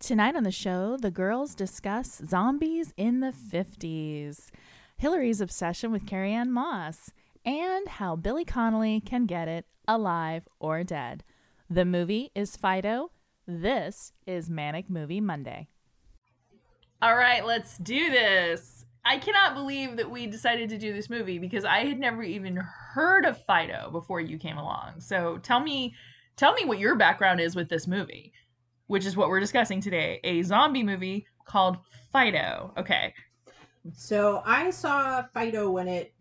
Tonight on the show, the girls discuss zombies in the 50s, Hillary's obsession with Carrie Ann Moss, and how Billy Connolly can get it alive or dead. The movie is Fido. This is Manic Movie Monday. All right, let's do this. I cannot believe that we decided to do this movie because I had never even heard of Fido before you came along. So tell me tell me what your background is with this movie, which is what we're discussing today. A zombie movie called Fido. Okay. So I saw Fido when it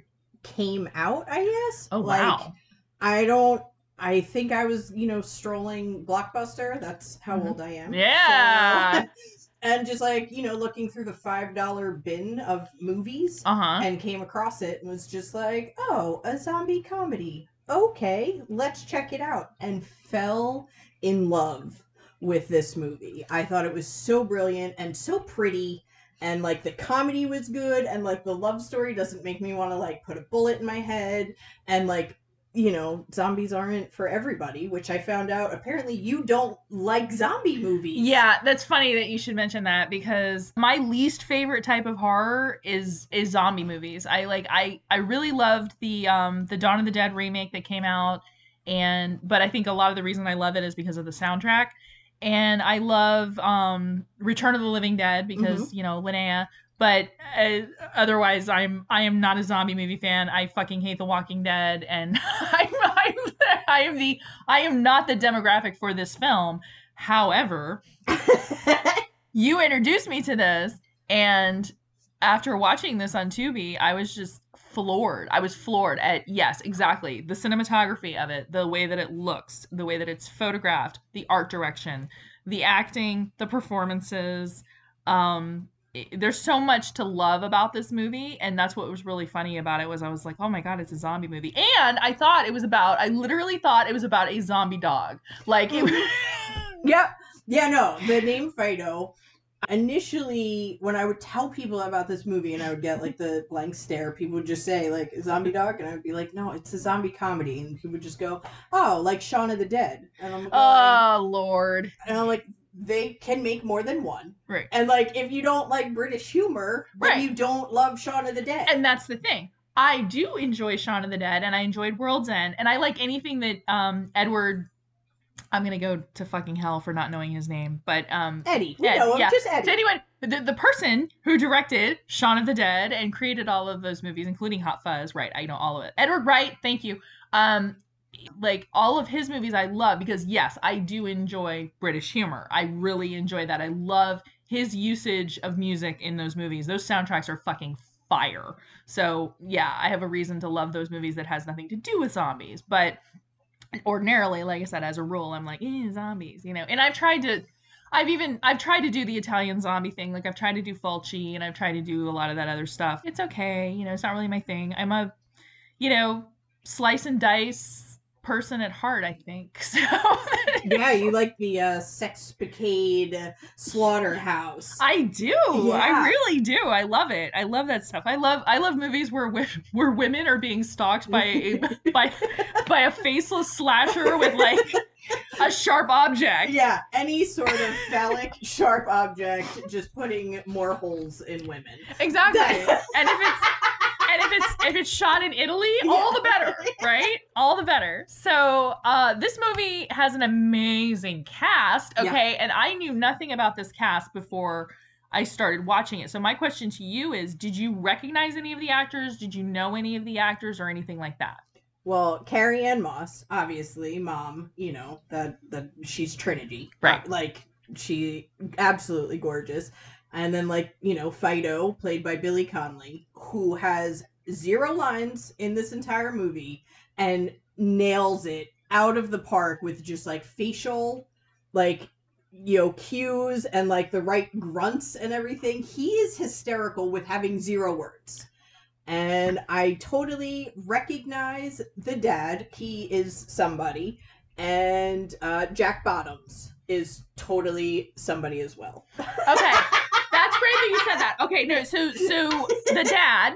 came out, I guess. Oh like, wow. I don't I think I was, you know, strolling Blockbuster. That's how Mhm. old I am. Yeah. So- and just like, you know, looking through the $5 bin of movies Uh-huh. and came across it and was just like, oh, a zombie comedy. Okay, let's check it out. And fell in love with this movie. I thought it was so brilliant and so pretty. And like the comedy was good, and like the love story doesn't make me want to like put a bullet in my head. And like, you know, zombies aren't for everybody, which I found out apparently you don't like zombie movies. Yeah, that's funny that you should mention that because my least favorite type of horror is is zombie movies. I like I I really loved the um the Dawn of the Dead remake that came out and but I think a lot of the reason I love it is because of the soundtrack. And I love um Return of the Living Dead because, you know, Linnea, but uh, otherwise I'm I am not a zombie movie fan. I fucking hate The Walking Dead and I'm, I'm I am the I am not the demographic for this film. However, you introduced me to this and after watching this on Tubi, I was just floored. I was floored at yes, exactly. The cinematography of it, the way that it looks, the way that it's photographed, the art direction, the acting, the performances. Um there's so much to love about this movie and that's what was really funny about it was I was like, "Oh my god, it's a zombie movie." And I thought it was about I literally thought it was about a zombie dog. Like it Yep. Yeah, no, the name Fido. Initially, when I would tell people about this movie and I would get like the blank stare, people would just say, like, zombie dog? And I would be like, no, it's a zombie comedy. And people would just go, oh, like Shaun of the Dead. And I'm, like Oh lord. and I'm like, they can make more than one. Right. And like, if you don't like British humor, then Right. you don't love Shaun of the Dead. and that's the thing. I do enjoy Shaun of the Dead, and I enjoyed World's End, and I like anything that um Edward. I'm gonna go to fucking hell for not knowing his name, but um, Eddie. We Ed, know him, yeah. just Eddie. to anyone, the the person who directed Shaun of the Dead and created all of those movies, including Hot Fuzz, right? I know all of it. Edward Wright, thank you. Um, like all of his movies, I love because yes, I do enjoy British humor. I really enjoy that. I love his usage of music in those movies. Those soundtracks are fucking fire. So yeah, I have a reason to love those movies that has nothing to do with zombies. But ordinarily, like I said, as a rule, I'm like, eh, zombies, you know. And I've tried to, I've even, I've tried to do the Italian zombie thing. Like I've tried to do Fulci and I've tried to do a lot of that other stuff. It's okay, you know. It's not really my thing. I'm a, you know, slice and dice person at heart. I think so. yeah, you like the uh, Sexpicade slaughterhouse. I do. I really do. I love it. I love that stuff. I love I love movies where where women are being stalked by a by by a faceless slasher with like a sharp object. Yeah, any sort of phallic sharp object, just putting more holes in women. Exactly. And if it's and if it's if it's shot in Italy, all the better, right? All the better. So, uh this movie has an amazing cast, Yeah. okay? And I knew nothing about this cast before I started watching it. So my question to you is, did you recognize any of the actors? Did you know any of the actors or anything like that? Well, Carrie Ann Moss, obviously, mom, you know, that that she's Trinity. Right. Like she absolutely gorgeous. And then like, you know, Fido, played by Billy Connolly, who has zero lines in this entire movie and nails it out of the park with just like facial like you know cues and like the right grunts and everything. He is hysterical with having zero words and I totally recognize the dad. He is somebody, and uh, Jack Bottoms is totally somebody as well. Okay. That you said that. Okay, no, so so the dad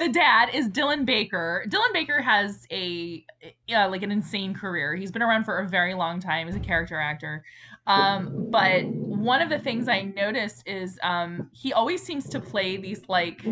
the dad is Dylan Baker. Dylan Baker has a yeah, like an insane career. He's been around for a very long time as a character actor. Um, but one of the things I noticed is um, he always seems to play these like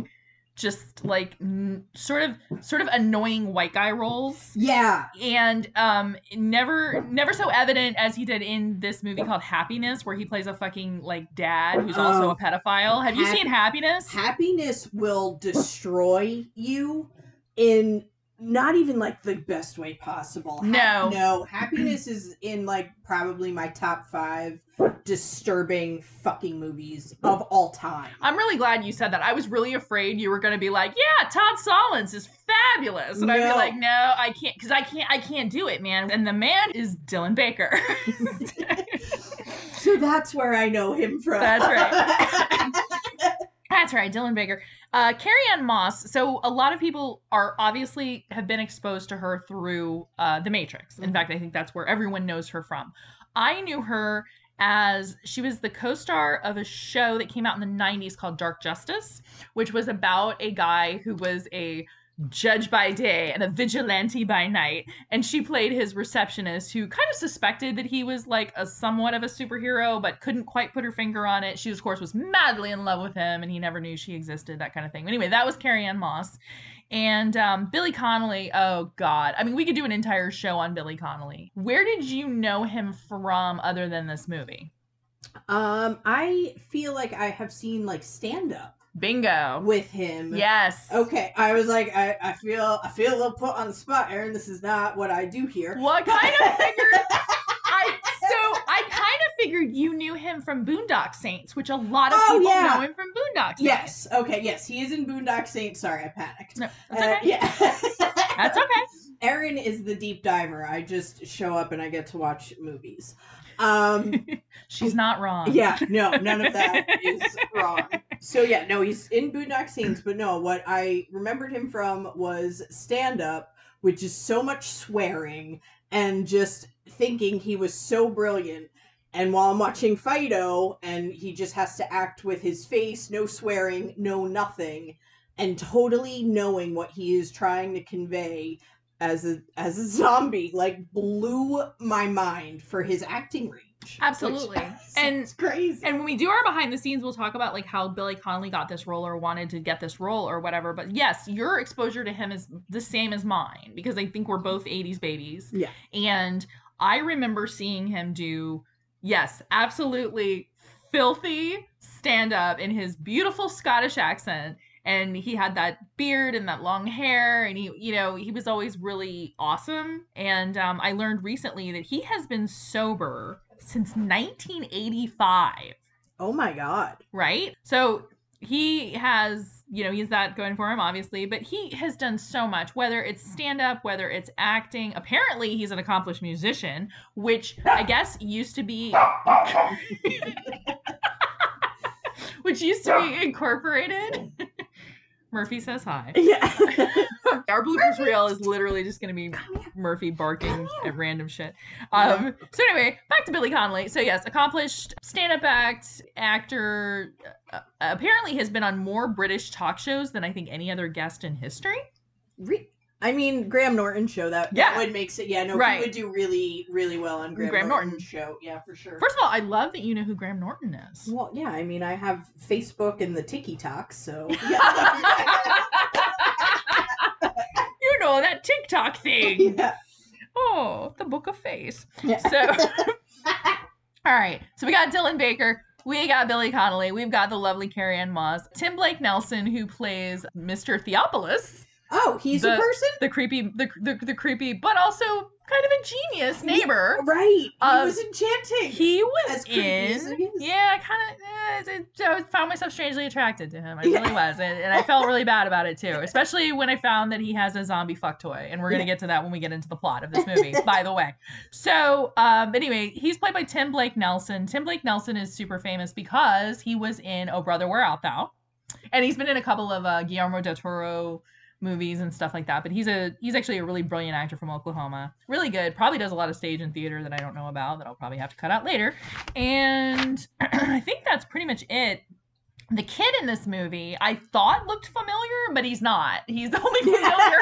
just like n- sort of sort of annoying white guy roles Yeah. and um never never so evident as he did in this movie called happiness where he plays a fucking like dad who's also Oh. a pedophile have you seen happiness Happiness will destroy you in not even like the best way possible. No. no. Happiness is in like probably my top five disturbing fucking movies of all time. i'm really glad you said that i was really afraid you were going to be like yeah todd solondz is fabulous and i'd be like no i can't because i can't i can't do it man and the man is dylan baker So that's where I know him from. That's right. That's right, Dylan Baker. Uh, Carrie Ann Moss. So a lot of people are obviously have been exposed to her through uh, The Matrix. In Mhm. fact, I think that's where everyone knows her from. I knew her as she was the co-star of a show that came out in the 90s called Dark Justice, which was about a guy who was a judge by day and a vigilante by night. And she played his receptionist who kind of suspected that he was like a somewhat of a superhero but couldn't quite put her finger on it. She of course was madly in love with him and he never knew she existed that kind of thing. Anyway that was carrie ann moss. And um, billy connolly oh god. I mean we could do an entire show on billy connolly. Where did you know him from other than this movie um, I feel like I have seen like stand up bingo with him. yes Okay, I was like, I, I feel I feel a little put on the spot, Erin. This is not what I do here. what kind of figured I so I kind of figured you knew him from Boondock Saints, which a lot of Oh, people yeah. know him from Boondock Saints. Yes. Okay. Yes, he is in Boondock Saints. Sorry, I panicked. No, that's Uh, okay. yeah. That's okay. Erin is the deep diver. I just show up and I get to watch movies. Um, She's not wrong. yeah, no, none of that is wrong. So yeah, no, he's in Boondock Saints, but no, what I remembered him from was stand up, which is so much swearing and just thinking he was so brilliant. And while I'm watching Fido, and he just has to act with his face, no swearing, no nothing, and totally knowing what he is trying to convey as a as a zombie, like blew my mind for his acting range. Absolutely. And- it's crazy. And when we do our behind the scenes, we'll talk about like how Billy Connolly got this role or wanted to get this role or whatever. But yes, your exposure to him is the same as mine because I think we're both 80s babies. Yeah. And I remember seeing him do, yes, absolutely filthy stand up in his beautiful Scottish accent. And he had that beard and that long hair, and he, you know, he was always really awesome. And um, I learned recently that he has been sober since 1985 oh my god. right? So he has, you know, he's that going for him, obviously, but he has done so much, whether it's stand up, whether it's acting. Apparently, he's an accomplished musician, which I guess used to be. which used to be incorporated. Murphy says hi. Yeah. Our bloopers reel is literally just going to be Murphy barking at random shit. Um, so anyway, back to Billy Connolly. So yes, accomplished stand-up act, actor. Uh, apparently, has been on more British talk shows than I think any other guest in history. Re- I mean, Graham Norton show that, Yeah. that would make it. Yeah, no, Right. he would do really, really well on Graham, Graham Norton. show. Yeah, for sure. First of all, I love that you know who Graham Norton is. well, yeah, I mean, I have Facebook and the Tiki Talk, so you know that TikTok thing. yeah. Oh, the Book of Face. Yeah. So, all right. So we got Dylan Baker. We got Billy Connolly. We've got the lovely Carrie Ann Moss. Tim Blake Nelson, who plays Mr. Theopolis, Oh, he's The- a person, the creepy, the, the, the creepy, but also kind of a genius neighbor. right? He Um, was enchanting. He was As creepy as in. he. Yeah, I kind of. I found myself strangely attracted to him. I really was, and, and I felt really bad about it too. Especially when I found that he has a zombie fuck toy, and we're gonna Yeah. get to that when we get into the plot of this movie. by the way, so um, anyway, he's played by Tim Blake Nelson. Tim Blake Nelson is super famous because he was in Oh Brother Where Art Thou, and he's been in a couple of uh, Guillermo del Toro movies and stuff like that. But he's a he's actually a really brilliant actor from Oklahoma. Really good. Probably does a lot of stage and theater that I don't know about that I'll probably have to cut out later. And I think that's pretty much it. The kid in this movie I thought looked familiar, but he's not. He's the only familiar.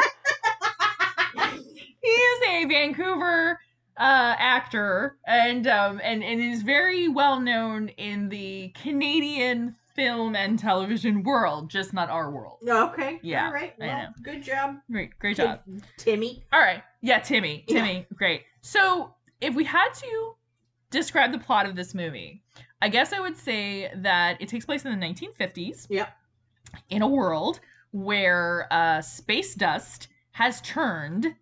he is a Vancouver uh, actor, and um, and and is very well known in the Canadian film and television world, just not our world. Okay. Yeah, All right. Well, good job, Great, great job. Timmy. All right, yeah, Timmy, Yeah. Timmy, great. So if we had to describe the plot of this movie, I guess I would say that it takes place in the 1950s. Yep. In a world where uh, space dust has turned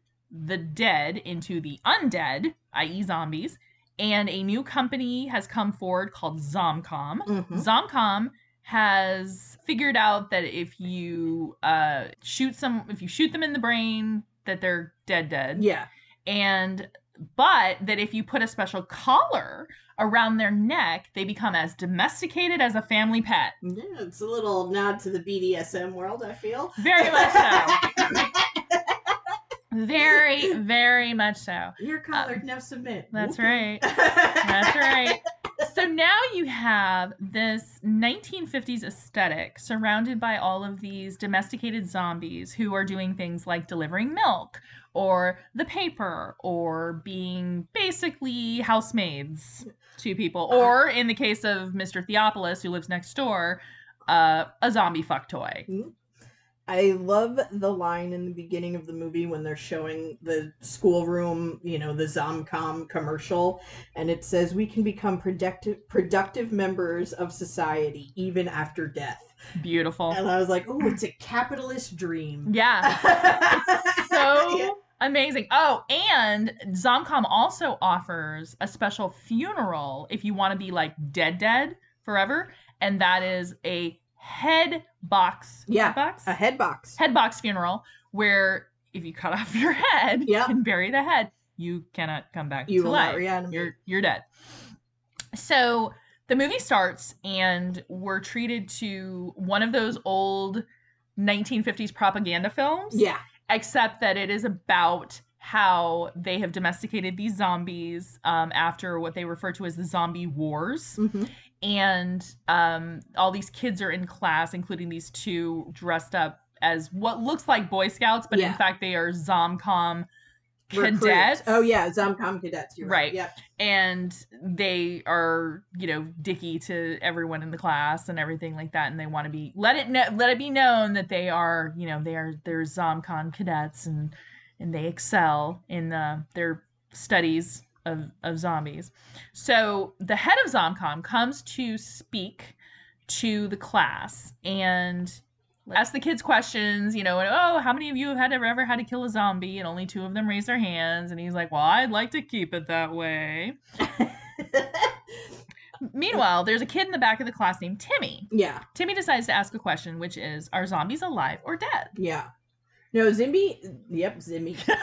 the dead into the undead, i.e., zombies, and a new company has come forward called ZomCon. Mhm. ZomCon has figured out that if you uh, shoot some, if you shoot them in the brain, that they're dead, dead. Yeah. And but that if you put a special collar around their neck, they become as domesticated as a family pet. Yeah, it's a little nod to the BDSM world, I feel. Very much so. very, very much so. You're collared, now submit. That's right. That's right. So now you have this 1950s aesthetic surrounded by all of these domesticated zombies who are doing things like delivering milk or the paper or being basically housemaids to people. Or in the case of Mr. Theopolis, who lives next door, uh, a zombie fuck toy. I love the line in the beginning of the movie when they're showing the schoolroom, you know, the ZomCon commercial, and it says we can become productive productive members of society even after death. Beautiful. And I was like, oh, it's a capitalist dream. Yeah. so Yeah. amazing. Oh, and ZomCon also offers a special funeral if you want to be like dead dead forever, and that is a head box. Yeah, head box. a head box. head box funeral where if you cut off your head Yeah. and bury the head, you cannot come back You to will life. You're you're dead. So the movie starts and we're treated to one of those old 1950s propaganda films Yeah. except that it is about how they have domesticated these zombies um, after what they refer to as the zombie wars hmm and um, all these kids are in class including these two dressed up as what looks like boy scouts but Yeah. in fact they are ZomCon Recruits. cadets Oh yeah, ZomCon cadets. You're right. Right. Yep. and they are you know dicky to everyone in the class and everything like that and they want to be let it know let it be known that they are you know they are they're ZomCon cadets and and they excel in uh, their studies of of zombies so the head of ZomCon comes to speak to the class and ask the kids questions, you know, and oh, how many of you have had ever, ever had to kill a zombie? And only two of them raise their hands. And he's like, well, I'd like to keep it that way. Meanwhile, there's a kid in the back of the class named Timmy. yeah. Timmy decides to ask a question, which is, are zombies alive or dead? Yeah. No, Zimby. Yep, Zimby.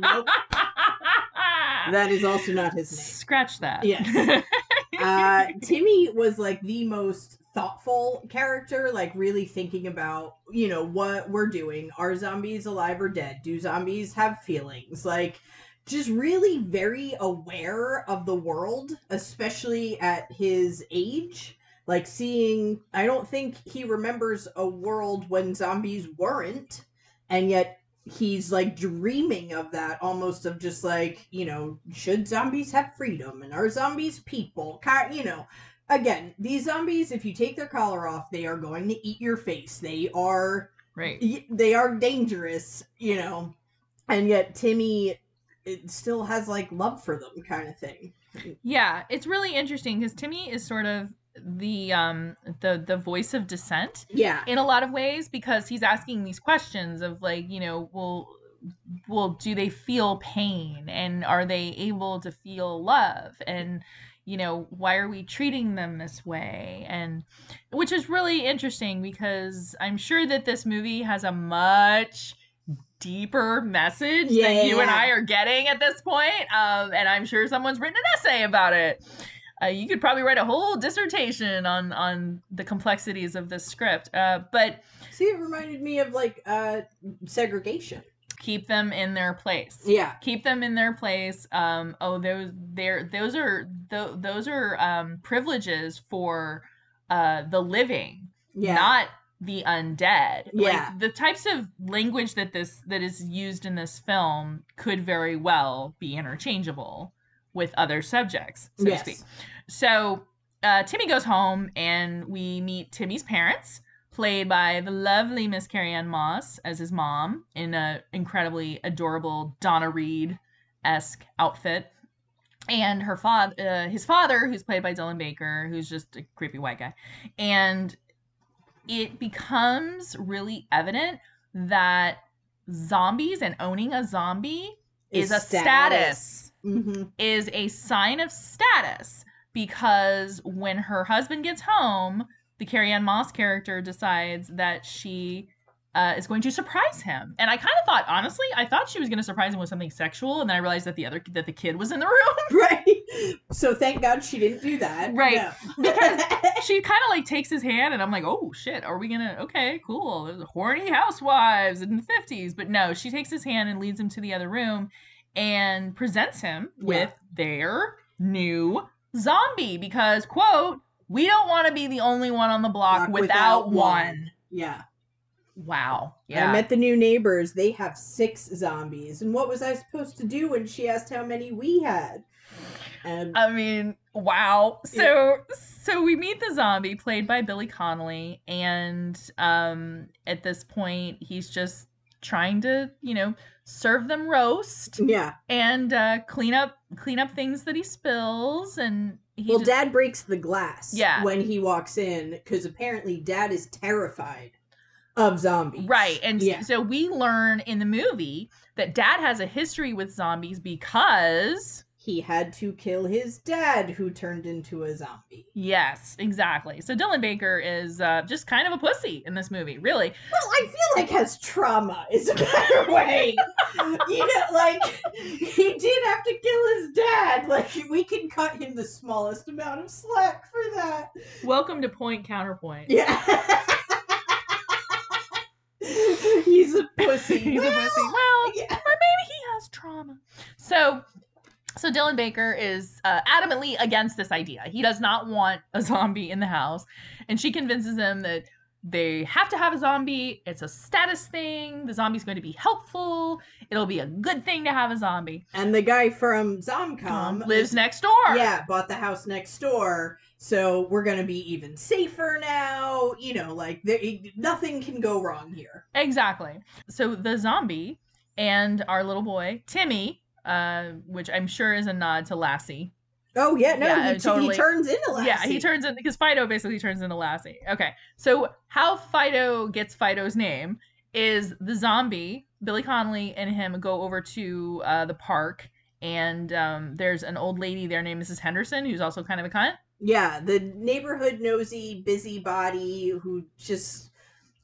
Nope. That is also not his name. Scratch that. Yeah. uh, Timmy was like the most thoughtful character, like really thinking about, you know, what we're doing. Are zombies alive or dead? Do zombies have feelings? Like, just really very aware of the world, especially at his age. Like, seeing, I don't think he remembers a world when zombies weren't, and yet he's like dreaming of that almost of just like you know should zombies have freedom and are zombies people? You know again these zombies if you take their collar off they are going to eat your face. They are right. they are dangerous you know and yet timmy it still has like love for them kind of thing. Yeah, it's really interesting because Timmy is sort of the um the the voice of dissent yeah. in a lot of ways because he's asking these questions of like you know well well do they feel pain and are they able to feel love? And you know why are we treating them this way? And which is really interesting because i'm sure that this movie has a much deeper message Yeah, than yeah, you and i are getting at this point um, and i'm sure someone's written an essay about it uh, you could probably write a whole dissertation on on the complexities of this script uh, but see it reminded me of like uh segregation. Keep them in their place. Yeah. Keep them in their place. Um oh those they're those are th- those are um privileges for uh the living yeah. not the undead. Yeah. Like the types of language that this that is used in this film could very well be interchangeable with other subjects, so yes. to speak. So uh, Timmy goes home and we meet Timmy's parents, played by the lovely Miss Carrie Ann Moss as his mom in an incredibly adorable Donna Reed esque outfit. And her father, uh, his father, who's played by Dylan Baker, who's just a creepy white guy, and it becomes really evident that zombies and owning a zombie is, a status hmm is a sign of status because when her husband gets home, the Carrie Ann Moss character decides that she uh, is going to surprise him. And I kind of thought, honestly, I thought she was going to surprise him with something sexual, and then I realized that the other that the kid was in the room. Right. So thank God she didn't do that. Right. No. Because she kind of like takes his hand, and I'm like, oh shit, are we gonna? Okay, cool. There's horny housewives in the fifties, but no, she takes his hand and leads him to the other room, and presents him with their new zombie because quote we don't want to be the only one on the block Block without, without one. one. yeah. Wow. Yeah. I met the new neighbors. They have six zombies. And what was I supposed to do when she asked how many we had? And I mean, wow. So so we meet the zombie played by Billy Connolly and um at this point he's just trying to, you know, serve them roast yeah. and uh clean up clean up things that he spills and he Well, just- dad breaks the glass Yeah. when he walks in because apparently dad is terrified of zombies. Right. And Yeah. so we learn in the movie that dad has a history with zombies because He had to kill his dad who turned into a zombie. yes, exactly. So Dylan Baker is uh, just kind of a pussy in this movie, really. Well, I feel like has trauma is a better way. you know, like he did have to kill his dad. Like we can cut him the smallest amount of slack for that. Welcome to Point Counterpoint. Yeah. He's a pussy. He's a Well, pussy. Well, yeah. or maybe he has trauma. So, so Dylan Baker is uh, adamantly against this idea. He does not want a zombie in the house, and she convinces him that they have to have a zombie. It's a status thing. The zombie's going to be helpful. It'll be a good thing to have a zombie. And the guy from ZomCon lives next door. Yeah, bought the house next door. So we're gonna be even safer now. You know, like there, nothing can go wrong here. Exactly. So the zombie and our little boy Timmy, uh, which I'm sure is a nod to Lassie. Oh yeah, no, Yeah, he, totally. he turns into Lassie. Yeah, he turns in because Fido basically turns into Lassie. Okay, so how Fido gets Fido's name is the zombie Billy Connolly and him go over to uh, the park, and um, there's an old lady there named Mrs. Henderson who's also kind of a cunt. Yeah, the neighborhood nosy busybody who just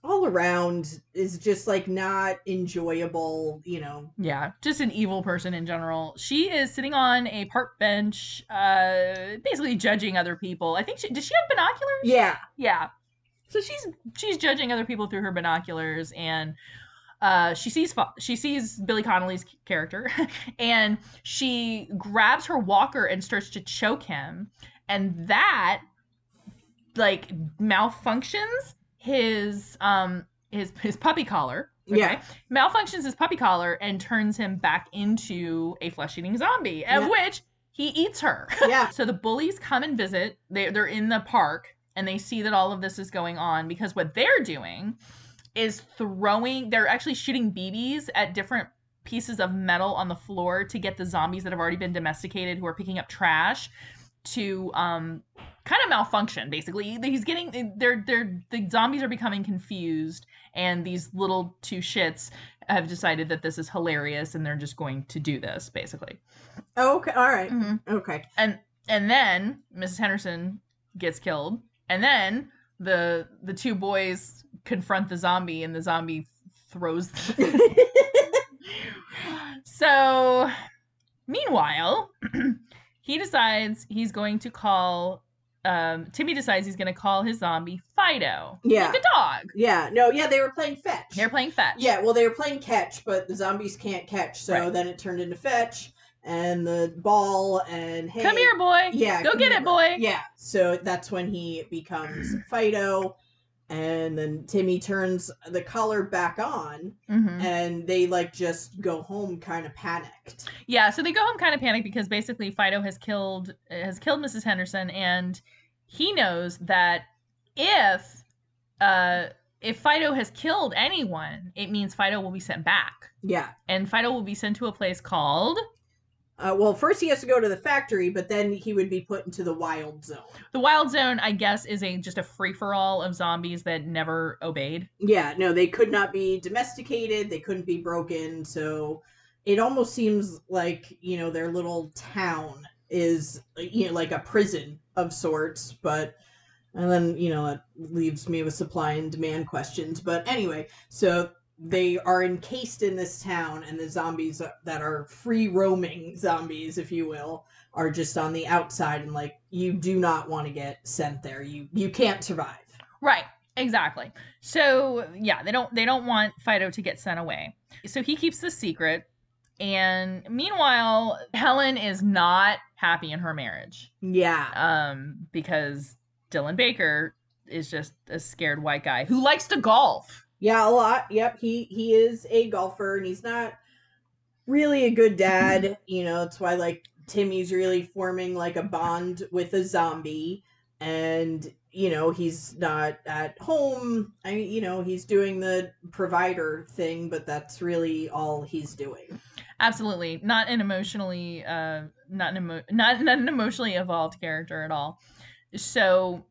all around is just like not enjoyable. You know. Yeah, just an evil person in general. She is sitting on a park bench, uh, basically judging other people. I think she does she have binoculars? Yeah. Yeah. So she's she's judging other people through her binoculars and uh, she sees she sees Billy Connolly's character and she grabs her walker and starts to choke him and that like malfunctions his um his his puppy collar Yeah. malfunctions his puppy collar and turns him back into a flesh-eating zombie of Yeah. which he eats her Yeah. so the bullies come and visit. They they're in the park and they see that all of this is going on because what they're doing is throwing they're actually shooting BBs at different pieces of metal on the floor to get the zombies that have already been domesticated who are picking up trash to um kind of malfunction basically he's getting they're they're the zombies are becoming confused and these little two shits have decided that this is hilarious and they're just going to do this basically Oh, okay. All right. mm-hmm Okay. and and then Mrs. Henderson gets killed, and then the the two boys confront the zombie, and the zombie throws. so, meanwhile, he decides he's going to call. Um, Timmy decides he's going to call his zombie Fido, Yeah. like a dog. Yeah. No. Yeah. They were playing fetch. They're playing fetch. Yeah, well, they were playing catch, but the zombies can't catch, so Right. then it turned into fetch and the ball and hey, Come here, boy. Yeah, Go get here, it, boy. Yeah, so that's when he becomes Fido. And then Timmy turns the collar back on Mhm. and they like just go home kind of panicked. Yeah, so they go home kind of panicked because basically Fido has killed has killed Mrs. Henderson, and he knows that if uh if Fido has killed anyone, it means Fido will be sent back, Yeah. and Fido will be sent to a place called Uh, well, first he has to go to the factory, but then he would be put into the wild zone. the Wild Zone. I guess is a just a free for all of zombies that never obeyed. Yeah, no, they could not be domesticated, they couldn't be broken, so it almost seems like, you know, their little town is you know like a prison of sorts, but and then, you know, it leaves me with supply and demand questions. But anyway, so they are encased in this town and the zombies that are free roaming zombies, if you will, are just on the outside and like you do not want to get sent there. You you can't survive. Right. Exactly. So yeah, they don't they don't want Fido to get sent away. So he keeps the secret. And meanwhile, Helen is not happy in her marriage. Yeah. Um, because Dylan Baker is just a scared white guy who likes to golf. Yeah, a lot. Yep, he he is a golfer and he's not really a good dad. You know, it's why like Timmy's really forming like a bond with a zombie and you know, he's not at home. I mean, you know, he's doing the provider thing, but that's really all he's doing. Absolutely. Not an emotionally uh not an emo- not, not an emotionally evolved character at all. So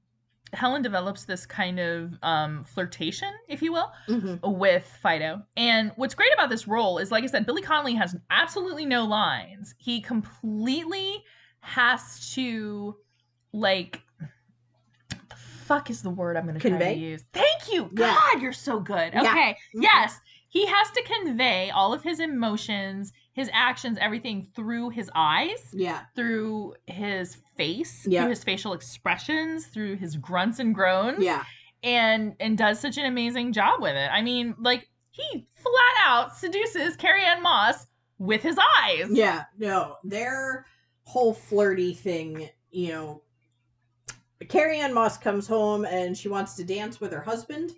Helen develops this kind of um flirtation, if you will, Mhm. with Fido. And what's great about this role is, like I said, Billy Connolly has absolutely no lines. He completely has to, like, the fuck is the word I'm going to try to use? Thank you. Yeah. God, you're so good. Okay. Mhm. Yes. He has to convey all of his emotions, his actions, everything through his eyes Yeah. through his face, Yeah. through his facial expressions, through his grunts and groans Yeah. and and does such an amazing job with it. I mean, like he flat out seduces Carrie Ann Moss with his eyes. Yeah, no, their whole flirty thing, you know. Carrie Ann Moss comes home and she wants to dance with her husband.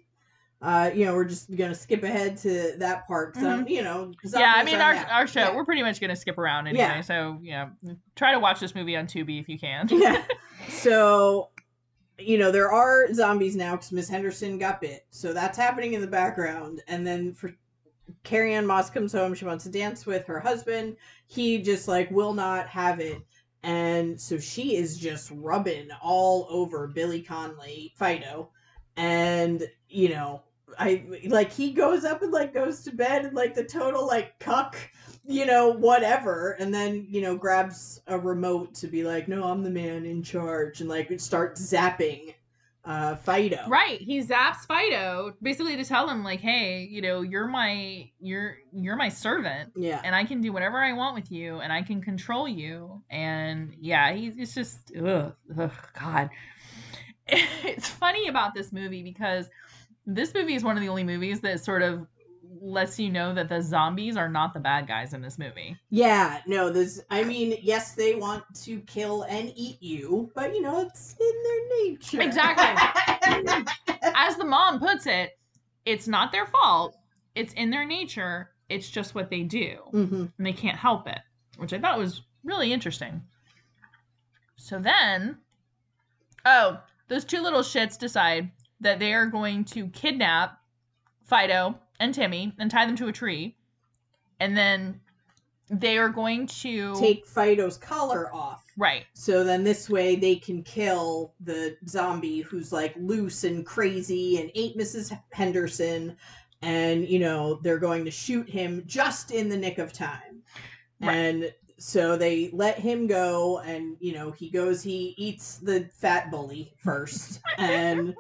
Uh, you know, we're just gonna skip ahead to that part. So, you know, Mm-hmm. Yeah, I mean our our show, Yeah. we're pretty much gonna skip around anyway. Yeah. So yeah, try to watch this movie on Tubi if you can. yeah. So, you know, there are zombies now because Miss Henderson got bit. So that's happening in the background. And then for Carrie Ann Moss comes home, she wants to dance with her husband. He just like will not have it. And so she is just rubbing all over Billy Connolly, Fido. And, you know, I like he goes up and like goes to bed and like the total like cuck you know, whatever, and then, you know, grabs a remote to be like, no, I'm the man in charge, and like starts zapping uh Fido. Right. He zaps Fido basically to tell him like, hey, you know, you're my you're you're my servant. Yeah. and I can do whatever I want with you, and I can control you. And yeah, he's it's just ugh, ugh, God. It's funny about this movie because this movie is one of the only movies that sort of lets you know that the zombies are not the bad guys in this movie. Yeah, no, this I mean, yes, they want to kill and eat you, but you know, it's in their nature. Exactly. As the mom puts it, it's not their fault. It's in their nature. It's just what they do. hmm and they can't help it, which I thought was really interesting. So then, oh, those two little shits decide that they are going to kidnap Fido and Timmy and tie them to a tree, and then they are going to Take Fido's collar off. right, So then this way they can kill the zombie who's like loose and crazy and ate Mrs. Henderson and you know they're going to shoot him just in the nick of time. Right. And so they let him go and you know he goes he eats the fat bully first and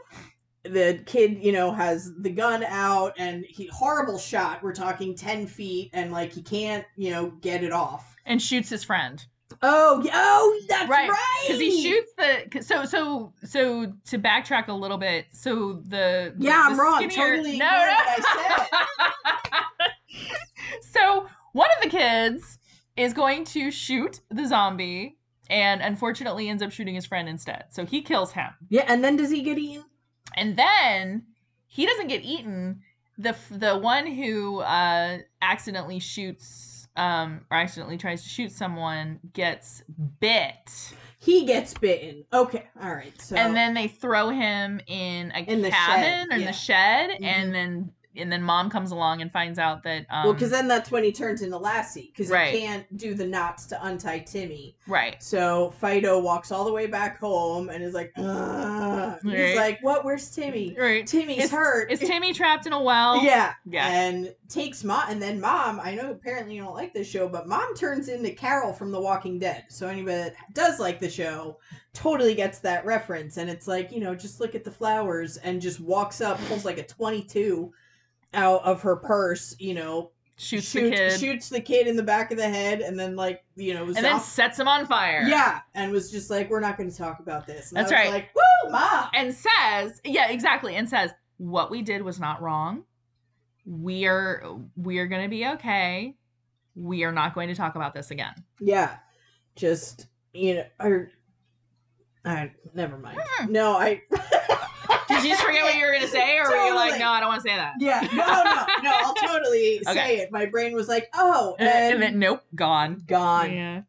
the kid you know has the gun out and he horrible shot we're talking 10 feet and like he can't you know get it off and shoots his friend Oh, yeah, oh, that's Right, right. because he shoots the so so so to backtrack a little bit. So the Yeah, the I'm wrong. skinnier- Totally no, no. so one of the kids is going to shoot the zombie and unfortunately ends up shooting his friend instead. So he kills him. Yeah, and then does he get eaten? And then he doesn't get eaten. The the one who uh, accidentally shoots um, or accidentally tries to shoot someone gets bit. He gets bitten. Okay, all right. So and then they throw him in a In the cabin shed, or in yeah. the shed Mhm. and then and then mom comes along and finds out that um well, because then that's when he turns into Lassie because Right. he can't do the knots to untie Timmy. right So Fido walks all the way back home and is like, Ugh. Right. he's like, "What? Where's Timmy? right Timmy's Is- hurt." is Timmy trapped in a well yeah, yeah and takes mom, and then mom. I know apparently you don't like this show, but mom turns into Carol from The Walking Dead. So anybody that does like the show totally gets that reference, and it's like you know, just look at the flowers, and just walks up, pulls like a twenty-two out of her purse, you know, shoots shoot- the kid shoots the kid in the back of the head, and then like you know, and then sets him on fire yeah, and was just like, we're not going to talk about this. And That's right. Like, woo, mom. and says yeah exactly and says what we did was not wrong we are we are going to be okay we are not going to talk about this again Yeah, just you know, or I never mind. Hmm. No, I. did you just forget what you were going to say or were you like no i don't want to say that Yeah, no, no, no. I'll totally Okay. say it. My brain was like, oh, and, and, then nope gone gone. Yeah.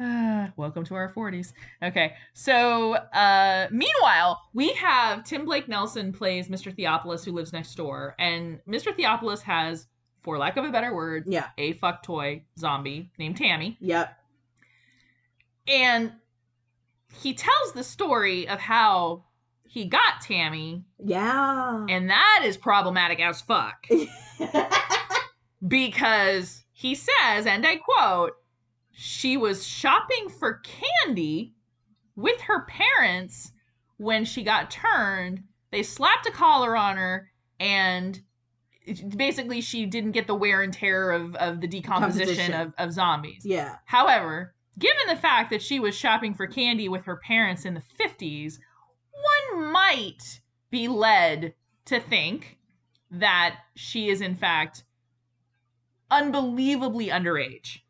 Ah, welcome to our 40s. Okay. So, uh meanwhile, we have Tim Blake Nelson plays Mr. Theopolis who lives next door and Mr. Theopolis has for lack of a better word, Yeah. a fuck toy zombie named Tammy. Yep. And he tells the story of how he got Tammy, Yeah. and that is problematic as fuck. because he says, and I quote, she was shopping for candy with her parents when she got turned. They slapped a collar on her, and basically, she didn't get the wear and tear of, of the decomposition of, of zombies. yeah. However, given the fact that she was shopping for candy with her parents in the 50s, one might be led to think that she is, in fact, unbelievably underage.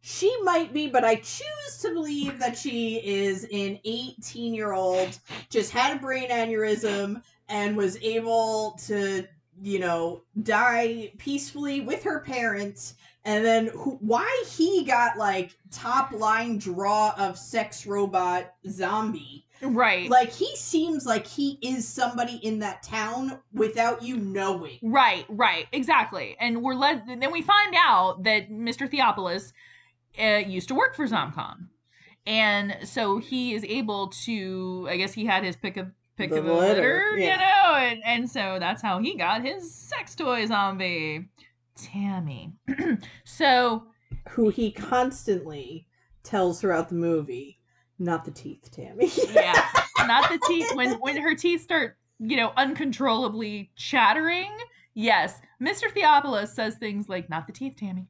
She might be, but I choose to believe that she is an 18 year old, just had a brain aneurysm, and was able to, you know, die peacefully with her parents. And then who, why he got like top line draw of sex robot zombie. Right. Like he seems like he is somebody in that town without you knowing. Right, right, exactly. And we're led. Then we find out that Mr. Theopolis uh, used to work for ZomCon, and so he is able to. I guess he had his pick of pick The of the litter, litter, yeah. you know, and and so that's how he got his sex toy zombie, Tammy. so Who he constantly tells throughout the movie, not the teeth, Tammy. yeah, not the teeth. When when her teeth start, you know, uncontrollably chattering. Yes, Mr. Theopolis says things like, "Not the teeth, Tammy."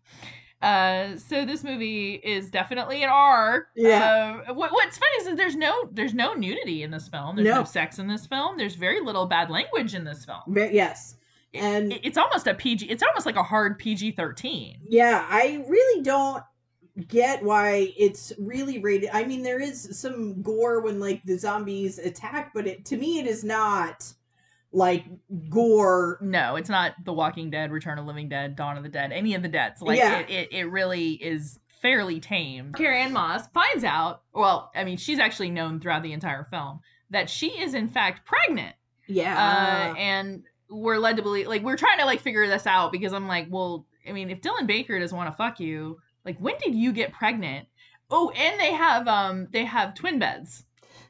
Uh, so this movie is definitely an R. Yeah. Uh, what, what's funny is that there's no there's no nudity in this film. There's no. No. sex in this film. There's very little bad language in this film. Ve- yes. It- And it- it's almost a PG. It's almost like a hard PG thirteen. yeah, I really don't get why it's really rated. I mean, there is some gore when like the zombies attack, but it to me it is not like gore. No, it's not The Walking Dead, Return of Living Dead, Dawn of the Dead, any of the Deads. Like Yeah. it, it, it really is fairly tame. Carrie Ann Moss finds out, well, I mean, she's actually known throughout the entire film that she is in fact pregnant. Yeah. Uh, and we're led to believe, like, we're trying to like figure this out because I'm like, well, I mean, if Dylan Baker doesn't want to fuck you, like, when did you get pregnant? Oh, and they have um they have twin beds.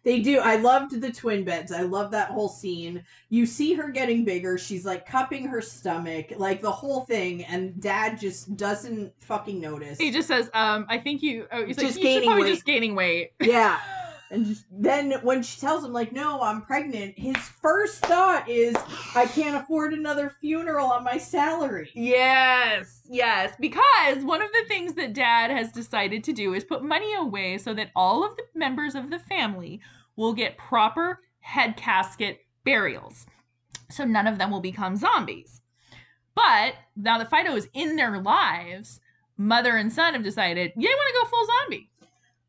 They do. I loved the twin beds. I love that whole scene. You see her getting bigger. She's like cupping her stomach, like the whole thing, and dad just doesn't fucking notice. He just says, um, I think you. Oh, he's like, Just you should gaining probably weight." just gaining weight. yeah. And just, then when she tells him, like, no, I'm pregnant, his first thought is, I can't afford another funeral on my salary. Yes, yes. Because one of the things that dad has decided to do is put money away so that all of the members of the family will get proper head casket burials. So none of them will become zombies. But now that Fido is in their lives, mother and son have decided, yeah, I want to go full zombie.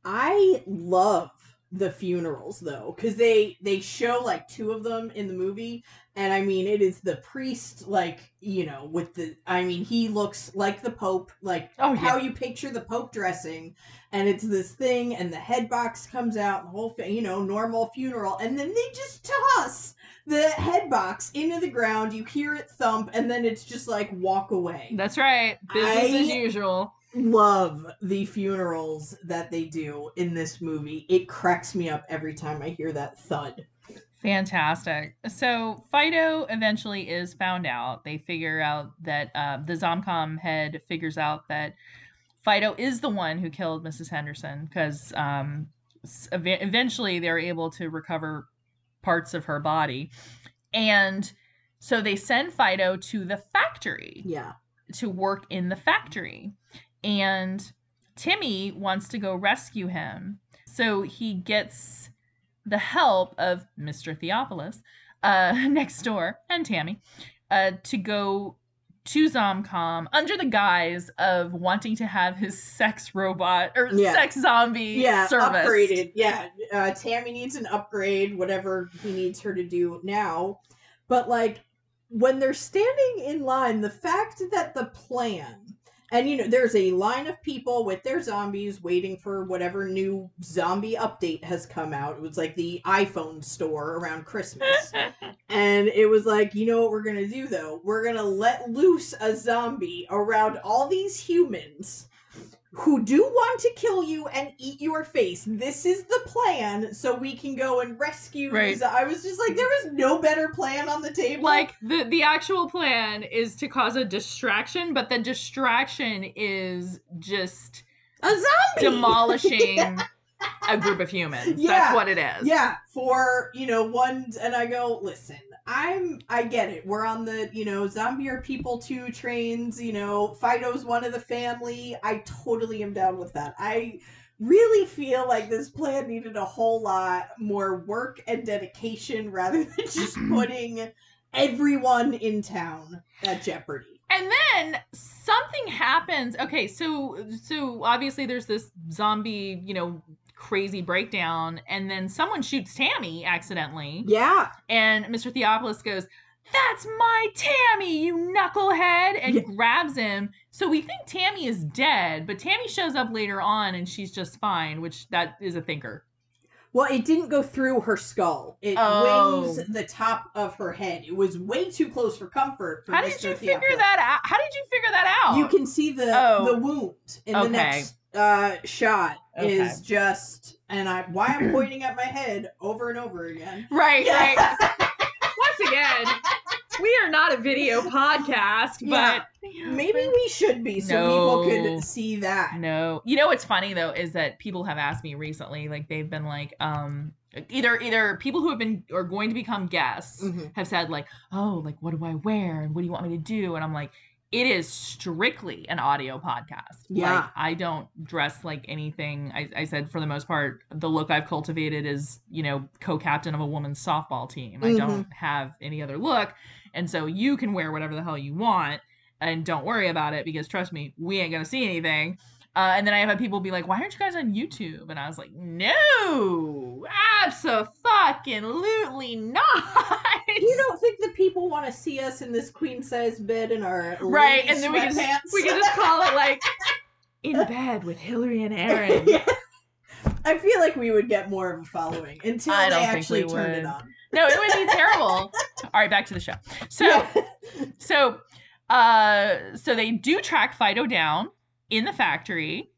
I love the funerals though because they they show like two of them in the movie and i mean it is the priest like you know with the i mean he looks like the pope like Oh, how you picture the pope dressing and it's this thing and the head box comes out the whole thing you know normal funeral and then they just toss the head box into the ground you hear it thump and then it's just like walk away That's right. Business as usual. Love the funerals that they do in this movie. It cracks me up every time I hear that thud. Fantastic. So Fido eventually is found out. They figure out that uh, the ZomCon head figures out that Fido is the one who killed Mrs. Henderson because um, ev- eventually they're able to recover parts of her body. And so they send Fido to the factory Yeah. to work in the factory. And Timmy wants to go rescue him. So he gets the help of Mr. Theopolis uh, next door and Tammy uh, to go to ZomCon under the guise of wanting to have his sex robot or Yeah. sex zombie Yeah. service. Upgraded. Yeah. Uh, Tammy needs an upgrade, whatever he needs her to do now. But like when they're standing in line, the fact that the plan and you know there's a line of people with their zombies waiting for whatever new zombie update has come out. It was like the iPhone store around Christmas. And it was like, you know what we're gonna do though? We're gonna let loose a zombie around all these humans who do want to kill you and eat your face. This is the plan, so we can go and rescue. Right. I was just like, there was no better plan on the table. like the the actual plan is to cause a distraction but the distraction is just a zombie demolishing a group of humans Yeah. that's what it is Yeah, for you know one, and I go, listen, I'm, I get it. We're on the you know zombie are people too trains. You know, Fido's one of the family. I totally am down with that. I really feel like this plan needed a whole lot more work and dedication rather than just putting everyone in town at jeopardy. and then something happens okay so so obviously there's this zombie you know crazy breakdown and then someone shoots tammy accidentally Yeah, and mr theopolis goes that's my tammy you knucklehead and Yeah. grabs him so we think tammy is dead but tammy shows up later on and she's just fine which that is a thinker Well, it didn't go through her skull. It Oh. wings the top of her head. It was way too close for comfort. For how did Mr. you figure that out how did you figure that out You can see the Oh. the wound in the next uh, shot Okay. is just, and I why I'm pointing at my head over and over again. right Yeah. right once again, we are not a video podcast, Yeah. but Maybe we should be so No. people could see that. no. You know what's funny though is that people have asked me recently, like they've been like, um, either either people who have been or going to become guests Mhm. have said like, oh, like what do I wear and what do you want me to do? And I'm like, it is strictly an audio podcast. Yeah. Like, I don't dress like anything. I, I said for the most part, the look I've cultivated is, you know, co-captain of a woman's softball team. I Mhm. don't have any other look. And so you can wear whatever the hell you want and don't worry about it because trust me, we ain't gonna see anything. Uh, and then I have had people be like, "Why aren't you guys on YouTube?" And I was like, "No, absolutely not." You don't think the people want to see us in this queen size bed in our right? And then we can sweatpants? we can just call it like in bed with Hillary and Erin. Yeah. I feel like we would get more of a following until I they actually turned would. it on. No, it would be terrible. All right, back to the show. So. Yeah. so uh so they do track Fido down in the factory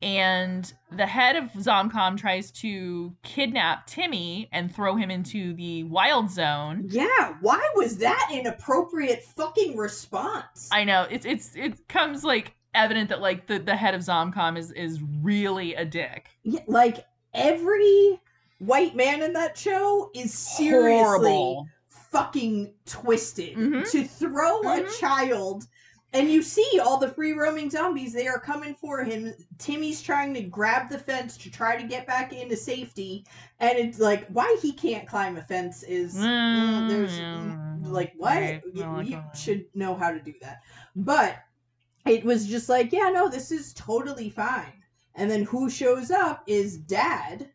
and the head of ZomCon tries to kidnap Timmy and throw him into the wild zone. Yeah, why was that an appropriate fucking response? I know it's it's it comes like evident that like the the head of ZomCon is is really a dick. Yeah, like every white man in that show is seriously Horrible. fucking twisted Mhm. to throw a Mhm. child. And you see all the free roaming zombies, they are coming for him. Timmy's trying to grab the fence to try to get back into safety. And it's like, why he can't climb a fence is. mm, there's. like, what? You, you should know how to do that. But it was just like, yeah, no, this is totally fine. And then who shows up is dad.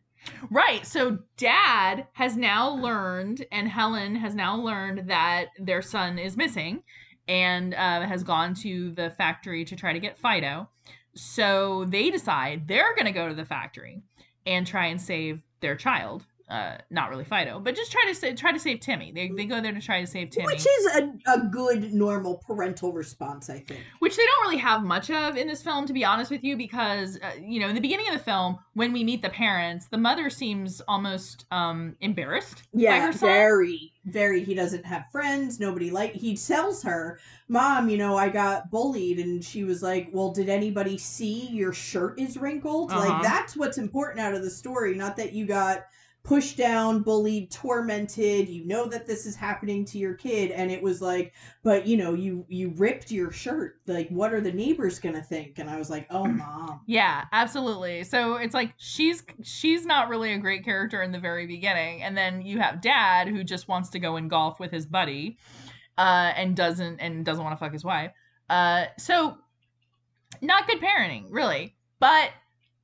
Right. So dad has now learned, and Helen has now learned that their son is missing and uh, has gone to the factory to try to get Fido. So they decide they're going to go to the factory and try and save their child uh not really Fido, but just try to sa- try to save Timmy. They they go there to try to save Timmy, Which is a, a good normal parental response, I think. which they don't really have much of in this film, to be honest with you, because uh, you know in the beginning of the film when we meet the parents, the mother seems almost um embarrassed Yeah, very, very. He doesn't have friends. Nobody like. He tells her, "Mom, you know, I got bullied," and she was like, "Well, did anybody see your shirt is wrinkled?" Uh-huh. Like that's what's important out of the story, not that you got pushed down, bullied, tormented. You know that this is happening to your kid, and it was like, but you know, you you ripped your shirt. Like, what are the neighbors gonna think? And I was like, "Oh, mom." Yeah, absolutely. So it's like she's she's not really a great character in the very beginning, and then you have Dad who just wants to go and golf with his buddy, uh, and doesn't and doesn't want to fuck his wife. Uh, so not good parenting, really. But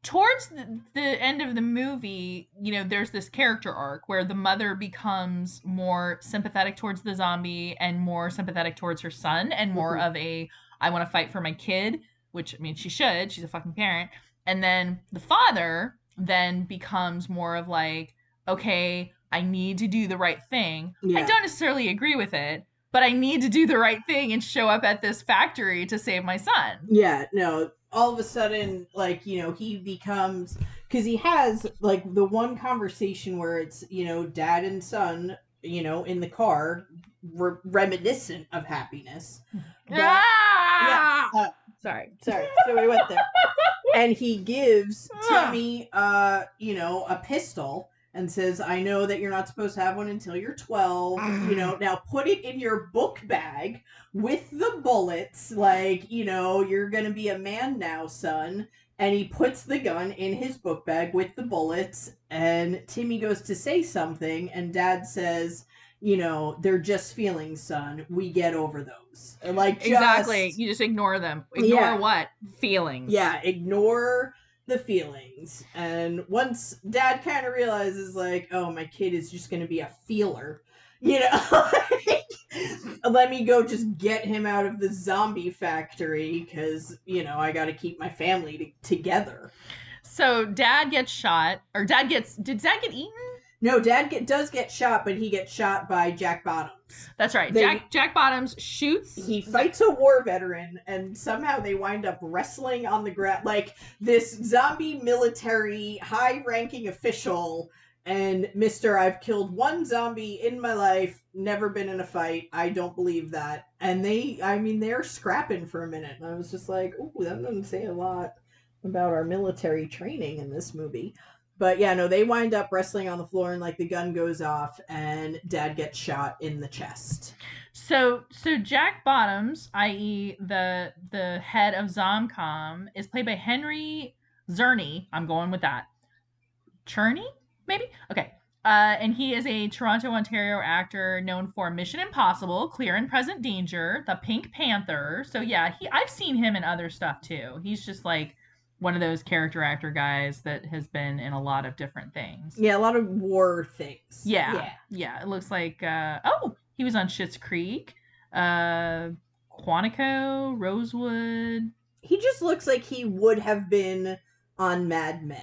towards the, the end of the movie, you know, there's this character arc where the mother becomes more sympathetic towards the zombie and more sympathetic towards her son, and more Mhm. of a I want to fight for my kid, which I mean she should. She's a fucking parent. And then the father then becomes more of like, okay, I need to do the right thing. I don't necessarily agree with it, but I need to do the right thing and show up at this factory to save my son. Yeah, no. All of a sudden, like, you know, he becomes because he has like the one conversation where it's, you know, dad and son, you know, in the car, re- reminiscent of happiness. But- ah! uh, Sorry. Sorry, so we went there. And he gives Timmy, uh, you know, a pistol and says, "I know that you're not supposed to have one until you're 12. You know, now put it in your book bag with the bullets. Like, you know, you're gonna be a man now, son." And he puts the gun in his book bag with the bullets. And Timmy goes to say something, and Dad says, "You know, they're just feelings, son. We get over those." Like, just, Exactly. You just ignore them. Ignore Yeah. what? Feelings. yeah, ignore the feelings. And once dad kind of realizes, like, oh, my kid is just going to be a feeler, you know, let me go just get him out of the zombie factory because, you know, I got to keep my family to- together. So dad gets shot, or dad gets. Did dad get eaten? No, dad get, does get shot, but he gets shot by Jack Bottoms. That's right. They- Jack Jack Bottoms shoots. He fights a war veteran, and somehow they wind up wrestling on the ground. Like this zombie military high ranking official, and Mr. I've killed one zombie in my life, never been in a fight. I don't believe that. And they, I mean, they're scrapping for a minute. And I was just like, ooh, that doesn't say a lot about our military training in this movie. But yeah, no, they wind up wrestling on the floor, and like the gun goes off, and dad gets shot in the chest. So so Jack Bottoms, i.e. the the head of ZomCon, is played by Henry Czerny. I'm going with that. Cherney, maybe? Okay. Uh, and he is a Toronto, Ontario actor known for Mission Impossible, Clear and Present Danger, The Pink Panther. So yeah, he I've seen him in other stuff too. He's just like one of those character actor guys that has been in a lot of different things. Yeah, a lot of war things. Yeah. Yeah. Yeah. It looks like uh oh, he was on Schitt's Creek, uh Quantico, Rosewood. He just looks like he would have been on Mad Men.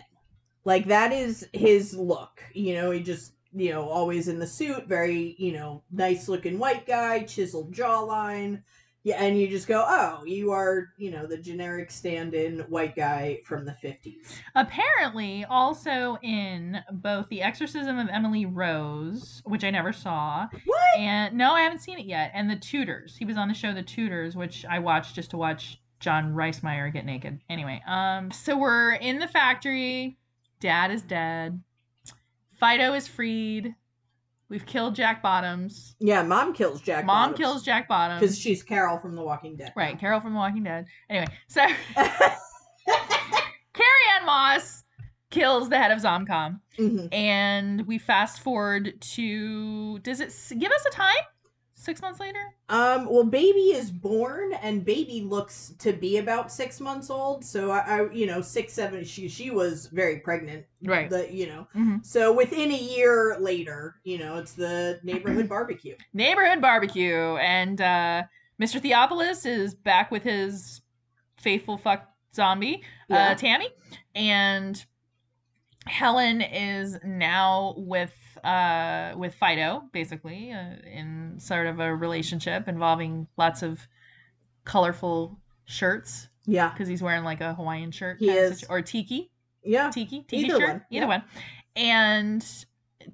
Like that is his look. You know, he just, you know, always in the suit, very, you know, nice looking white guy, chiseled jawline. Yeah, and you just go, "Oh, you are, you know, the generic stand-in white guy from the 50s." Apparently also in both The Exorcism of Emily Rose, which I never saw, What? and no, I haven't seen it yet, and The Tudors. He was on the show The Tudors, which I watched just to watch John Rhys Meyers get naked. Anyway, um so we're in the factory. Dad is dead. Fido is freed. We've killed Jack Bottoms. Yeah, mom kills Jack. Mom kills Jack Bottoms. because she's Carol from The Walking Dead. Right, Carol from The Walking Dead. Anyway, so Carrie-Anne Moss kills the head of ZomCon, Mhm. and we fast forward to. Does it give us a time? Six months later. Um, well, baby is born, and baby looks to be about six months old. So I, I you know, six, seven. She she was very pregnant. Right. The you know, Mhm. so within a year later, you know, it's the neighborhood barbecue. Neighborhood barbecue, and uh, Mr. Theopolis is back with his faithful fuck zombie, Yeah. uh, Tammy, and Helen is now with uh with Fido, basically, uh, in sort of a relationship involving lots of colorful shirts Yeah. because he's wearing like a Hawaiian shirt, He is. or tiki, Yeah. tiki, tiki Either shirt, one, either yeah. one. And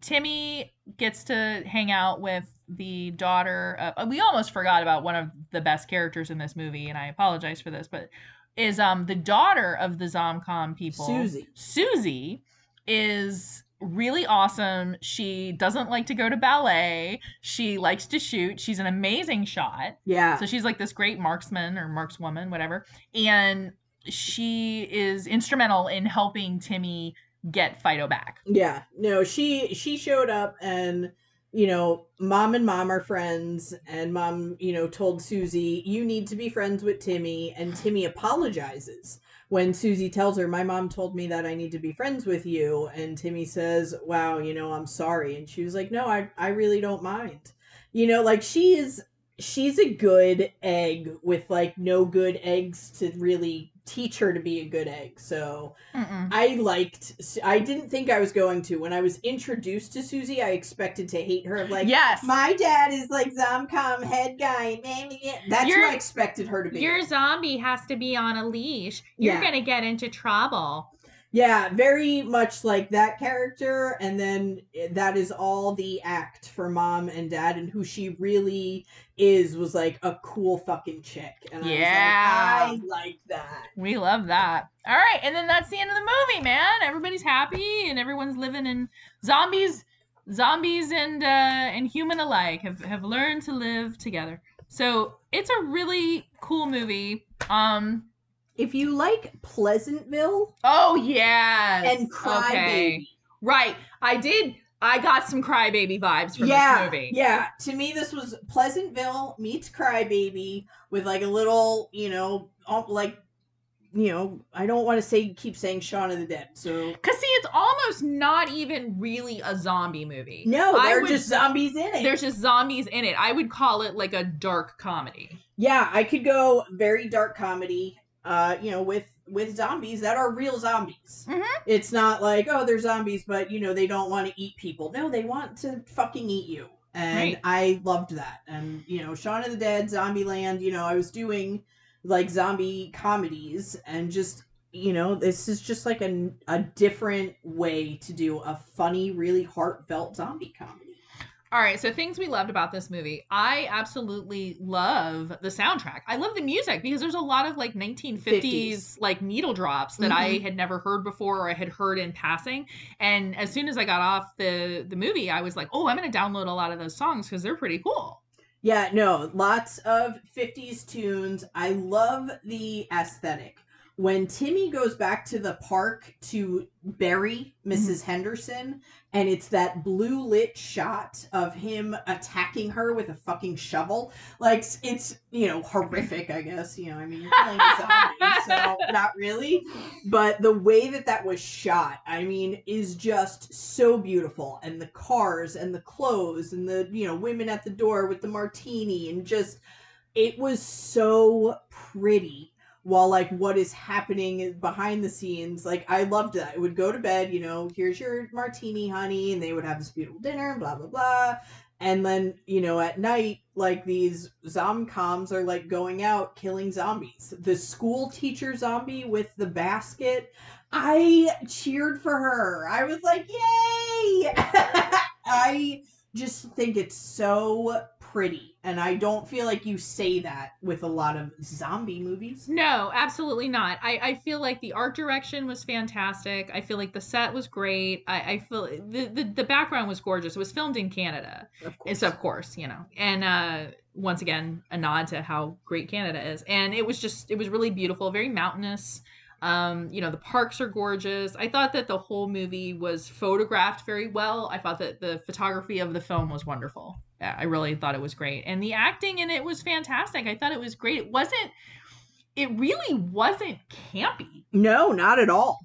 Timmy gets to hang out with the daughter. Of, we almost forgot about one of the best characters in this movie, and I apologize for this, but is um the daughter of the ZomCon people, Susie. Susie is really awesome. She doesn't like to go to ballet. She likes to shoot. She's an amazing shot. Yeah. So she's like this great marksman or markswoman, whatever. And she is instrumental in helping Timmy get Fido back. Yeah, no, she she showed up and you know, mom and mom are friends and mom, you know, told Susie, "You need to be friends with Timmy." And Timmy apologizes when Susie tells her, "My mom told me that I need to be friends with you." And Timmy says, "Wow, you know, I'm sorry." And she was like, "No, I I really don't mind." You know, like she is she's a good egg with like no good eggs to really teach her to be a good egg. So, Mm-mm. I liked. I didn't think I was going to. When I was introduced to Susie, I expected to hate her. Like, yes. my dad is like ZomCon head guy. meh, meh, meh." That's You're- what I expected her to be. Your zombie has to be on a leash. You're Yeah. gonna get into trouble. Yeah, very much like that character, and then eh, that is all the act for mom and dad, and who she really is was like a cool fucking chick. And Yeah. I was like, I like that. we love that. All right, and then that's the end of the movie, man. Everybody's happy and everyone's living in zombies zombies and uh and human alike have have learned to live together. So, it's a really cool movie. Um If you like Pleasantville Oh yes. and Cry Baby, Right. I did. I got some crybaby vibes from yeah, this movie. Yeah, to me, this was Pleasantville meets Crybaby with like a little, you know, like, you know, I don't want to say keep saying Shaun of the Dead. So Cause see, it's almost not even really a zombie movie. no, I they're just zombies in it. There's just zombies in it. I would call it like a dark comedy. yeah, I could go very dark comedy. Uh, you know, with with zombies that are real zombies. Mhm. It's not like oh, they're zombies, but you know they don't want to eat people. No, they want to fucking eat you. And Right. I loved that. And you know, Shaun of the Dead, Zombieland. You know, I was doing like zombie comedies, and just you know, this is just like a a different way to do a funny, really heartfelt zombie comedy. All right, so things we loved about this movie. I absolutely love the soundtrack. I love the music because there's a lot of like 1950s 50s. like needle drops that I Mhm. had never heard before or I had heard in passing. And as soon as I got off the the movie, I was like, "Oh, I'm going to download a lot of those songs because they're pretty cool." Yeah, no, lots of 50s tunes. I love the aesthetic. When Timmy goes back to the park to bury mm-hmm. missus Henderson, and it's that blue lit shot of him attacking her with a fucking shovel, like it's, you know, horrific, I guess. You know, I mean, you're playing a zombie, so not really. But the way that that was shot, I mean, is just so beautiful. And the cars and the clothes and the, you know, women at the door with the martini and just, it was so pretty. While like what is happening behind the scenes, like I loved that. I would go to bed, you know, here's your martini, honey, and they would have this beautiful dinner, blah blah blah. And then, you know, at night, like these ZomCons are like going out killing zombies. The school teacher zombie with the basket, I cheered for her. I was like, yay! I just think it's so pretty. And I don't feel like you say that with a lot of zombie movies. No, absolutely not. I, I feel like the art direction was fantastic. I feel like the set was great. I, I feel the, the the background was gorgeous. It was filmed in Canada. Of It's of course, you know. And uh once again, a nod to how great Canada is. And it was just it was really beautiful, very mountainous. Um, you know, the parks are gorgeous. I thought that the whole movie was photographed very well. I thought that the photography of the film was wonderful. I really thought it was great. And the acting in it was fantastic. I thought it was great. It wasn't it really wasn't campy. No, not at all.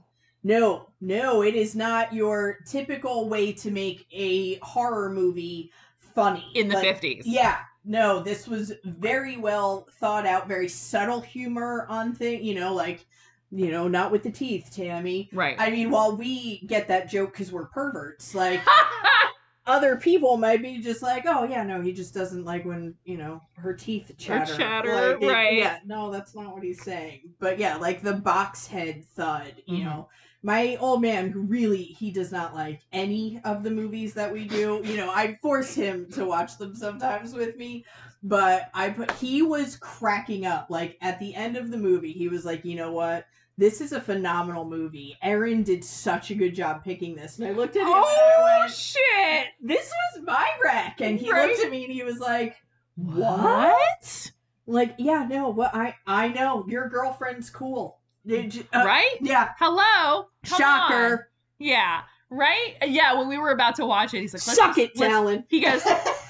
No, no, it is not your typical way to make a horror movie funny in the Like, 50s. Yeah, no, this was very well thought out, very subtle humor on thing. You know, like you know, not with the teeth, Tammy. Right. I mean, while we get that joke because we're perverts, like other people might be just like, oh yeah, no, he just doesn't like when you know her teeth chatter. chatter, Like, it- right. Yeah, no, that's not what he's saying. But yeah, like the box head thud. You Mhm. know, my old man who really he does not like any of the movies that we do. You know, I force him to watch them sometimes with me. But I put he was cracking up. Like at the end of the movie, he was like, you know what? This is a phenomenal movie. Erin did such a good job picking this. And I looked at him and I oh went, shit. this was my wreck. And he Right. looked at me and he was like, what? Like, yeah, no, what I I know your girlfriend's cool. Did you- uh, right? Yeah. Hello. Come Shocker. on. Yeah. Right? Yeah, when we were about to watch it, he's like, Suck it, Talon. He goes,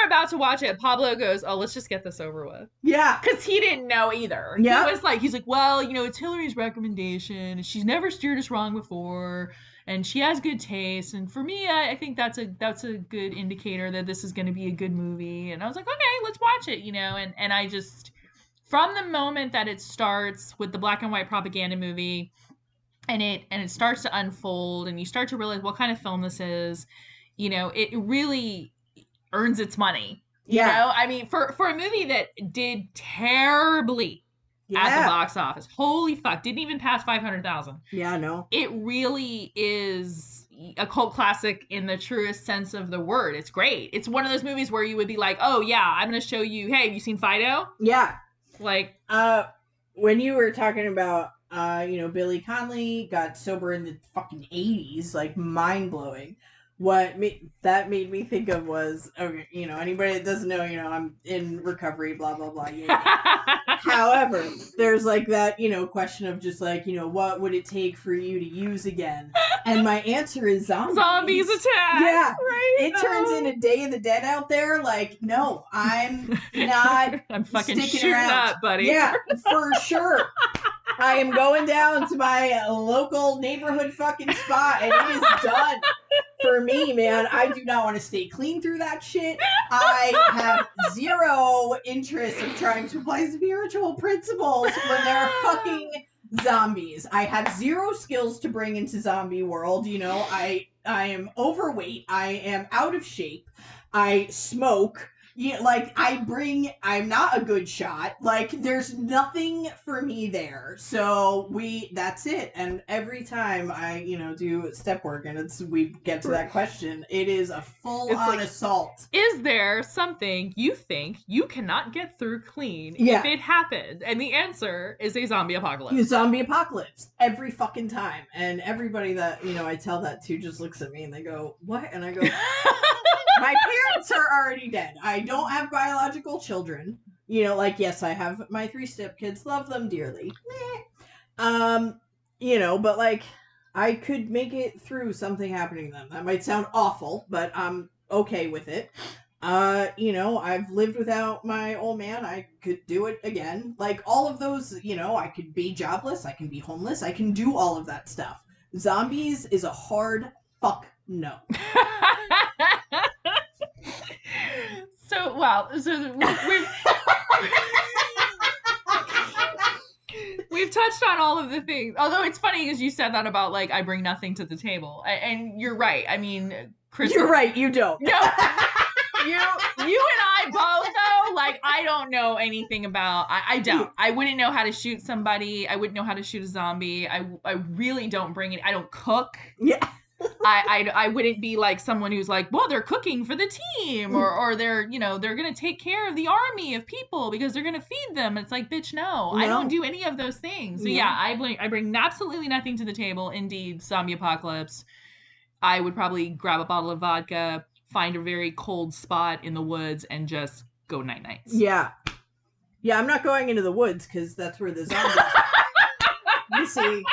were about to watch it, Pablo goes, "Oh, let's just get this over with," yeah. because he didn't know either. Yeah. he was like, he's like, "Well, you know, it's Hillary's recommendation. She's never steered us wrong before, and she has good taste. And for me, I, I think that's a that's a good indicator that this is going to be a good movie." And I was like, "Okay, let's watch it," you know. And and I just from the moment that it starts with the black and white propaganda movie and it and it starts to unfold and you start to realize what kind of film this is you know it really earns its money you Yeah. know i mean for for a movie that did terribly at the box office holy fuck didn't even pass 500000 Yeah, no. it really is a cult classic in the truest sense of the word it's great it's one of those movies where you would be like oh yeah i'm gonna show you hey have you seen fido Yeah. like Uh when you were talking about uh, you know, Billy Connolly got sober in the fucking eighties, like mind blowing. What made that made me think of was okay, you know, anybody that doesn't know, you know, I'm in recovery, blah blah blah. Yeah, yeah. However, there's like that, you know, question of just like, you know, what would it take for you to use again? And my answer is zombies. zombies attack Yeah. right It turns Oh. into Day of the Dead out there. Like, no, I'm not I'm fucking sticking shooting around. up, buddy. Yeah, for sure. I am going down to my local neighborhood fucking spot, and it is done for me, man. I do not want to stay clean through that shit. I have zero interest in trying to apply spiritual principles when there are fucking zombies. I have zero skills to bring into zombie world. You know, I I am overweight. I am out of shape. I smoke. Yeah, like I bring, I'm not a good shot. Like there's nothing for me there. So we, that's it. And every time I, you know, do step work and it's we get to that question, it is a full It's on like- assault. Is there something you think you cannot get through clean Yeah. if it happened? And the answer is a zombie apocalypse. You zombie apocalypse every fucking time, and everybody that you know I tell that to just looks at me and they go, "What?" And I go, my parents are already dead. I don't have biological children. You know, like yes, I have my three stepkids. Love them dearly. Um, you know, but like I could make it through something happening to them. That might sound awful, but I'm okay with it. Uh, you know, I've lived without my old man. I could do it again. Like all of those, you know, I could be jobless, I can be homeless, I can do all of that stuff. Zombies is a hard fuck no. so well, so we've we've touched on all of the things. Although it's funny because you said that about like I bring nothing to the table, and you're right. I mean, Chris, You're right, you don't. No, you you and I both though. Like I don't know anything about. I, I don't. I wouldn't know how to shoot somebody. I wouldn't know how to shoot a zombie. I I really don't bring it. I don't cook. Yeah. I, I I wouldn't be like someone who's like, well, they're cooking for the team, or or they're you know they're gonna take care of the army of people because they're gonna feed them. It's like, bitch, no, I don't do any of those things. So No. yeah, I bring I bring absolutely nothing to the table. Indeed, zombie apocalypse. I would probably grab a bottle of vodka, find a very cold spot in the woods, and just go night nights. Yeah. Yeah, I'm not going into the woods because that's where the zombies You see,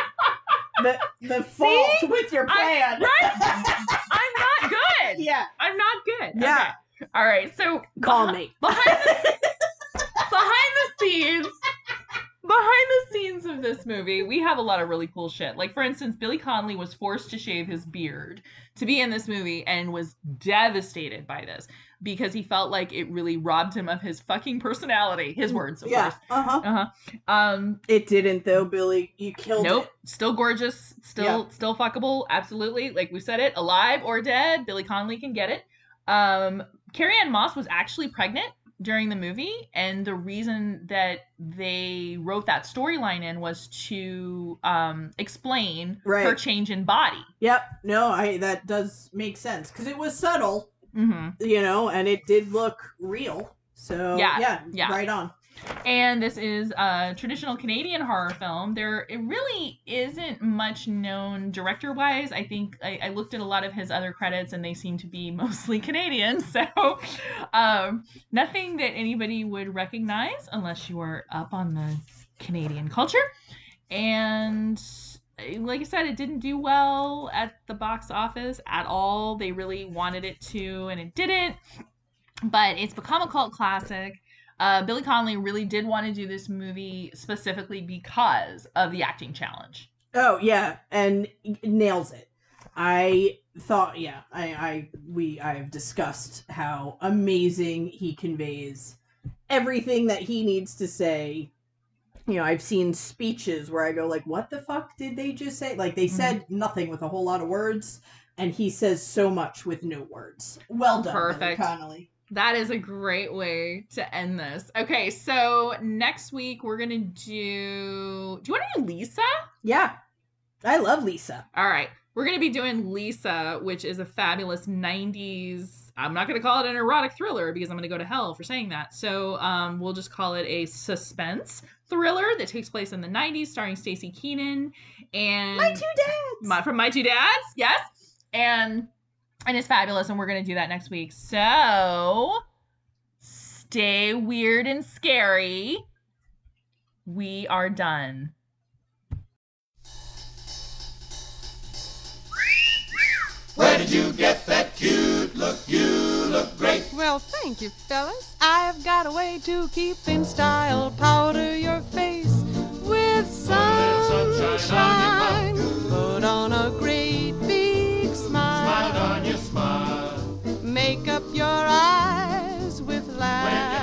the the fault with your I- plan. right? I'm not good. yeah. I'm not good. Yeah. Okay. All right. So Call behi- me. behind the, behind the scenes behind the scenes of this movie we have a lot of really cool shit like for instance billy connolly was forced to shave his beard to be in this movie and was devastated by this because he felt like it really robbed him of his fucking personality his words of Yeah. course Uh huh. uh-huh um It didn't though, Billy. You killed nope it. still gorgeous still still fuckable absolutely like we said it alive or dead billy connolly can get it um carrie-anne moss was actually pregnant during the movie and the reason that they wrote that storyline in was to um explain her change in body Yep. No, I that does make sense because it was subtle, hmm you know, and it did look real. So Yeah, yeah, yeah. right on. and this is a traditional Canadian horror film. There, it really isn't much known director wise. I think I, I looked at a lot of his other credits, and they seem to be mostly Canadian. So, um, nothing that anybody would recognize unless you are up on the Canadian culture. And like I said, it didn't do well at the box office at all. They really wanted it to, and it didn't. But it's become a cult classic. Uh, Billy Connolly really did want to do this movie specifically because of the acting challenge. Oh yeah, and nails it. I thought, yeah, I, I, we, I have discussed how amazing he conveys everything that he needs to say. You know, I've seen speeches where I go like, "What the fuck did they just say?" Like they said mm-hmm. nothing with a whole lot of words, and he says so much with no words. Well done, Perfect. Connolly. That is a great way to end this. Okay, so next week we're gonna do. Do you want to do Lisa? Yeah, I love Lisa. All right, we're gonna be doing Lisa, which is a fabulous '90s. I'm not gonna call it an erotic thriller because I'm gonna go to hell for saying that. So um, we'll just call it a suspense thriller that takes place in the '90s, starring Staci Keanan and My two dads. my, from my two dads yes and and it's fabulous and we're gonna do that next week so stay weird and scary we are done Where did you get that cute look, you look great. Well, thank you, fellas. I've got a way to keep in style. Powder your face with sunshine. Put on a great big smile. Smile on your smile. Make up your eyes with laughter.